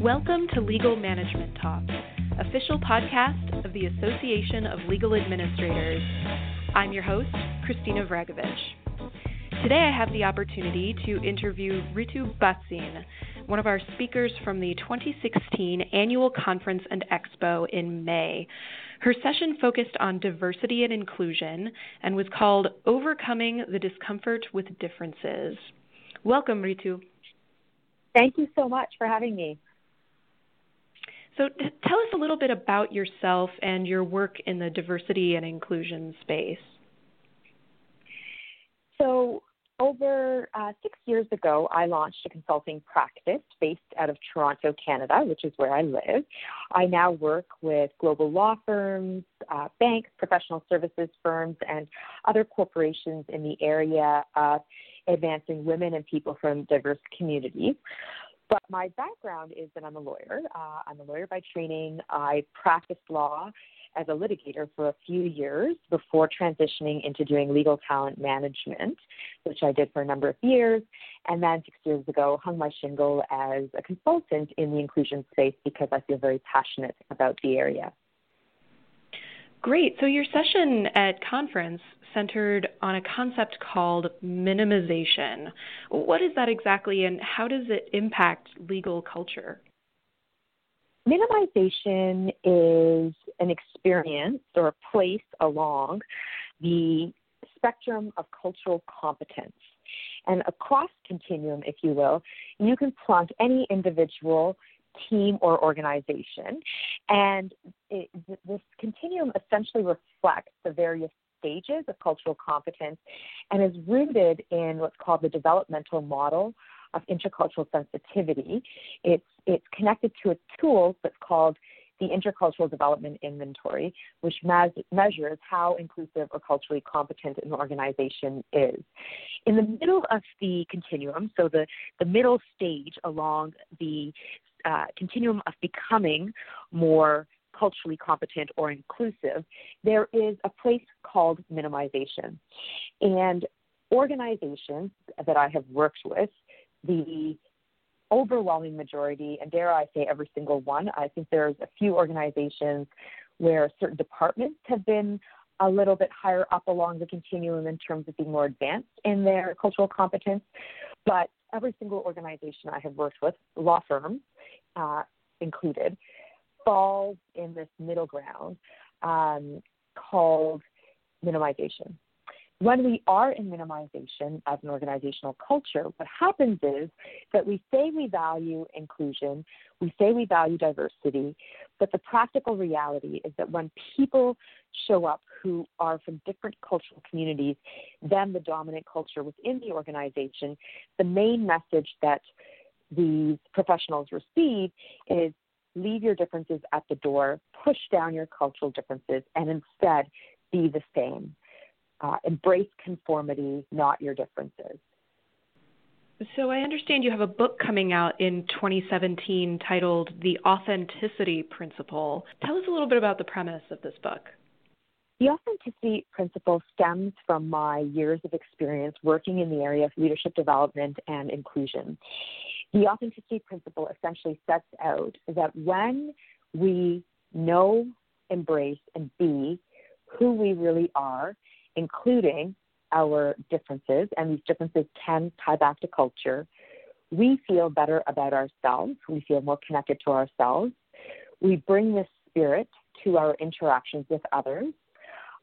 Welcome to Legal Management Talk, official podcast of the Association of Legal Administrators. I'm your host, Christina Vragovich. Today I have the opportunity to interview Ritu Bhasin, one of our speakers from the 2016 Annual Conference and Expo in May. Her session focused on diversity and inclusion and was called Overcoming the Discomfort with Differences. Welcome, Ritu. Thank you so much for having me. So, t- tell us a little bit about yourself and your work in the diversity and inclusion space. So, over uh, six years ago, I launched a consulting practice based out of Toronto, Canada, which is where I live. I now work with global law firms, uh, banks, professional services firms, and other corporations in the area of advancing women and people from diverse communities. But my background is that I'm a lawyer. Uh, I'm a lawyer by training. I practiced law as a litigator for a few years before transitioning into doing legal talent management, which I did for a number of years. And then six years ago, hung my shingle as a consultant in the inclusion space because I feel very passionate about the area. Great. So your session at conference centered on a concept called minimization. What is that exactly and how does it impact legal culture? Minimization is an experience or a place along the spectrum of cultural competence. And across continuum, if you will, you can plunk any individual, team, or organization. And it, this continuum essentially reflects the various stages of cultural competence and is rooted in what's called the developmental model of intercultural sensitivity. It's, it's connected to a tool that's called the Intercultural Development Inventory, which measures how inclusive or culturally competent an organization is. In the middle of the continuum, so the, the middle stage along the uh, continuum of becoming more culturally competent or inclusive, there is a place called minimization. And organizations that I have worked with, the overwhelming majority, and dare I say every single one, I think there's a few organizations where certain departments have been a little bit higher up along the continuum in terms of being more advanced in their cultural competence. But every single organization I have worked with, law firms uh, included, falls in this middle ground um, called minimization. When we are in minimization as an organizational culture, what happens is that we say we value inclusion, we say we value diversity, but the practical reality is that when people show up who are from different cultural communities than the dominant culture within the organization, the main message that these professionals receive is leave your differences at the door, push down your cultural differences, and instead be the same. Uh, embrace conformity, not your differences. So, I understand you have a book coming out in 2017 titled The Authenticity Principle. Tell us a little bit about the premise of this book. The authenticity principle stems from my years of experience working in the area of leadership development and inclusion. The authenticity principle essentially sets out that when we know, embrace, and be who we really are, including our differences, and these differences can tie back to culture, we feel better about ourselves. We feel more connected to ourselves. We bring this spirit to our interactions with others.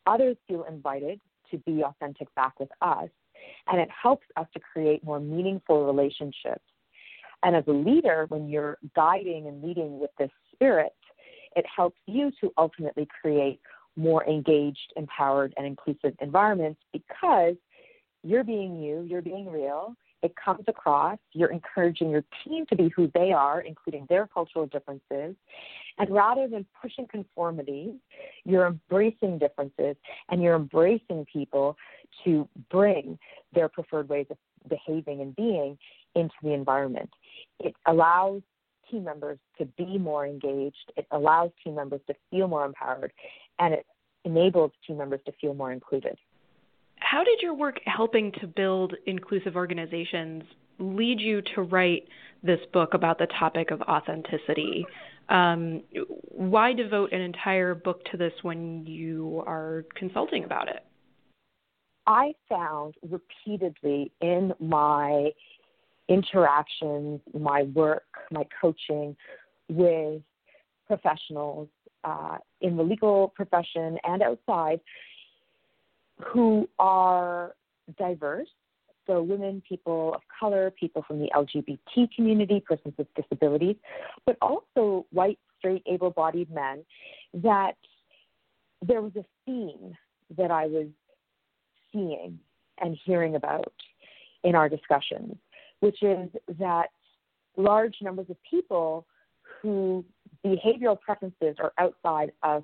Others feel invited to be authentic back with us, and it helps us to create more meaningful relationships and as a leader, when you're guiding and leading with this spirit, it helps you to ultimately create more engaged, empowered, and inclusive environments because you're being you, you're being real. It comes across, you're encouraging your team to be who they are, including their cultural differences. And rather than pushing conformity, you're embracing differences and you're embracing people to bring their preferred ways of behaving and being into the environment. It allows team members to be more engaged, it allows team members to feel more empowered, and it enables team members to feel more included. How did your work helping to build inclusive organizations lead you to write this book about the topic of authenticity? Um, why devote an entire book to this when you are consulting about it? I found repeatedly in my interactions, my work, my coaching with professionals uh, in the legal profession and outside who are diverse. So, women, people of color, people from the LGBT community, persons with disabilities, but also white, straight, able bodied men, that there was a theme that I was seeing and hearing about in our discussions, which is that large numbers of people who behavioral preferences are outside of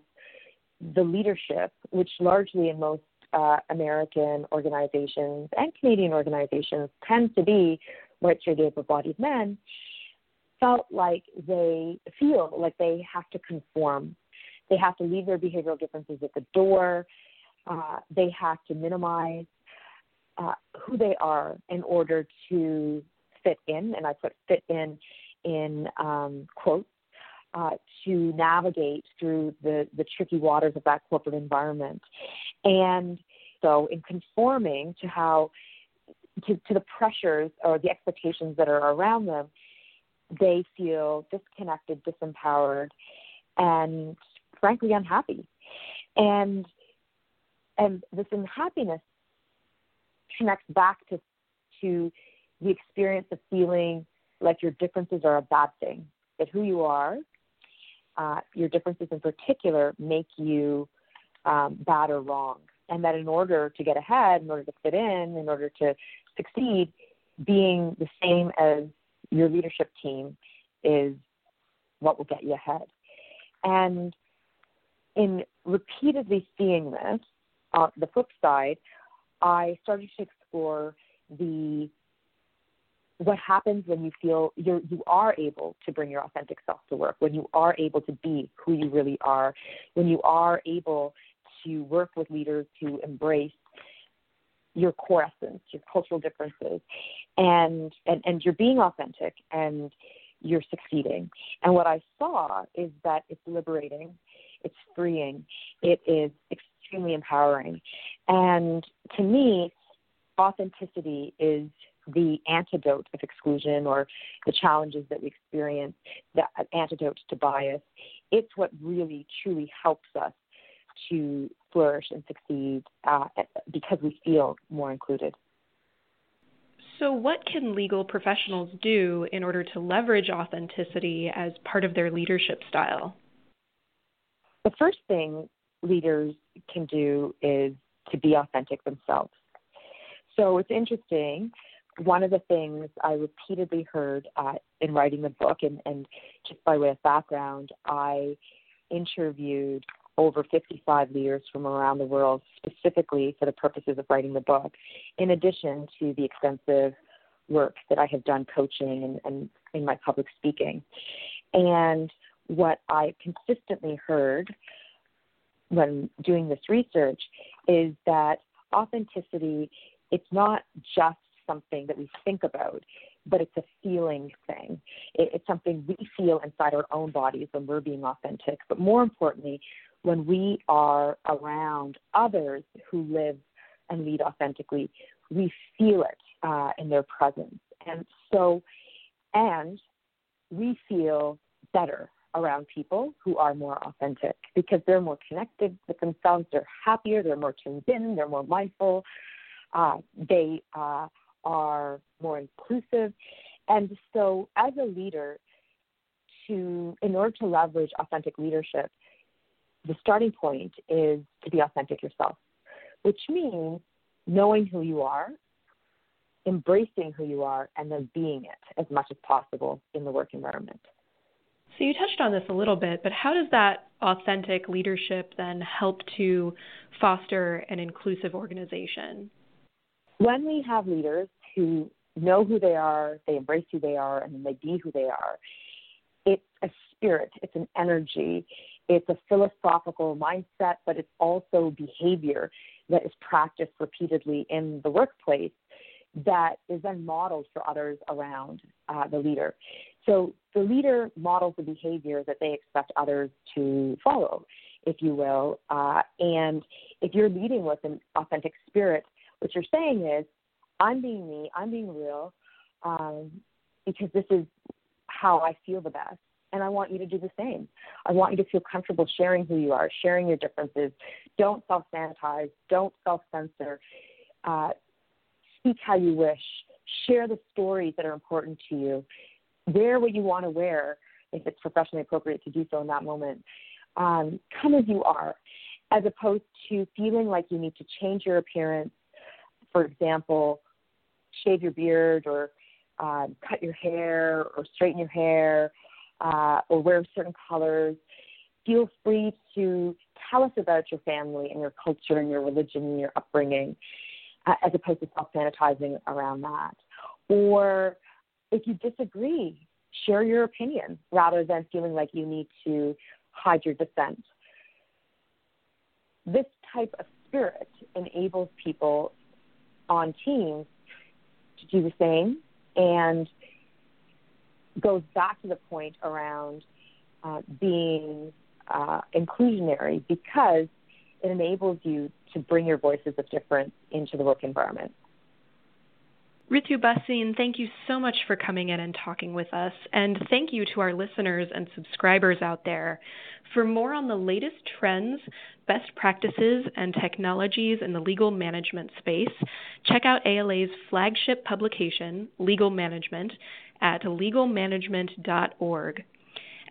the leadership, which largely in most uh, American organizations and Canadian organizations tend to be white, straight, able-bodied men, felt like they feel like they have to conform. They have to leave their behavioral differences at the door. Uh, they have to minimize uh, who they are in order to fit in, and I put fit in in um, quotes, uh, to navigate through the, the tricky waters of that corporate environment. And so, in conforming to how, to, to the pressures or the expectations that are around them, they feel disconnected, disempowered, and frankly unhappy. And and this unhappiness connects back to to the experience of feeling like your differences are a bad thing. That who you are, uh, your differences in particular, make you um, bad or wrong, and that in order to get ahead, in order to fit in, in order to succeed, being the same as your leadership team is what will get you ahead. And in repeatedly seeing this, on the flip side, I started to explore the what happens when you feel you're you are able to bring your authentic self to work, when you are able to be who you really are, when you are able to work with leaders to embrace your core essence, your cultural differences, and and and you're being authentic and you're succeeding. And what I saw is that it's liberating, it's freeing, it is extremely empowering. And to me, authenticity is the antidote of exclusion or the challenges that we experience, the antidote to bias. It's what really, truly helps us to flourish and succeed uh, because we feel more included. So, what can legal professionals do in order to leverage authenticity as part of their leadership style? The first thing leaders can do is to be authentic themselves. So it's interesting. One of the things I repeatedly heard uh, in writing the book, and, and just by way of background, I interviewed over 55 leaders from around the world specifically for the purposes of writing the book, in addition to the extensive work that I have done coaching and, and in my public speaking. And what I consistently heard when doing this research is that authenticity it's not just something that we think about but it's a feeling thing. It, it's something we feel inside our own bodies when we're being authentic. But more importantly when we are around others who live and lead authentically we feel it uh, in their presence. And so and we feel better around people who are more authentic because they're more connected with themselves, they're happier, they're more tuned in, they're more mindful, uh, they uh, are more inclusive. And so, as a leader, to in order to leverage authentic leadership, the starting point is to be authentic yourself, which means knowing who you are, embracing who you are, and then being it as much as possible in the work environment. So you touched on this a little bit, but how does that authentic leadership then help to foster an inclusive organization? When we have leaders who know who they are, they embrace who they are, and then they be who they are, it's a spirit, it's an energy, it's a philosophical mindset, but it's also behavior that is practiced repeatedly in the workplace that is then modeled for others around uh, the leader. So the leader models the behavior that they expect others to follow, if you will. Uh, and if you're leading with an authentic spirit, what you're saying is, I'm being me, I'm being real, um, because this is how I feel the best. And I want you to do the same. I want you to feel comfortable sharing who you are, sharing your differences. Don't self sanitize, don't self censor. Uh, speak how you wish. Share the stories that are important to you. Wear what you want to wear if it's professionally appropriate to do so in that moment. Um, come as you are, as opposed to feeling like you need to change your appearance. For example, shave your beard or uh, cut your hair or straighten your hair uh, or wear certain colors. Feel free to tell us about your family and your culture and your religion and your upbringing, uh, as opposed to self sanitizing around that. Or if you disagree, share your opinion rather than feeling like you need to hide your dissent. This type of spirit enables people on teams to do the same and goes back to the point around uh, being uh, inclusionary because it enables you to bring your voices of difference into the work environment. Ritu Bhasin, thank you so much for coming in and talking with us. And thank you to our listeners and subscribers out there. For more on the latest trends, best practices, and technologies in the legal management space, check out ALA's flagship publication, Legal Management, at legalmanagement.org.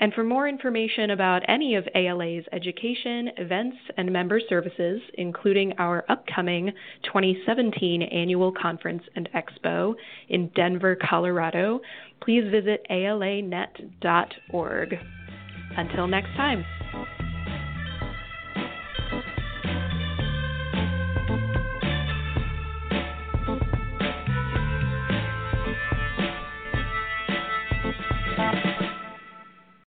And for more information about any of ALA's education, events, and member services, including our upcoming 2017 annual conference and expo in Denver, Colorado, please visit alanet.org. Until next time.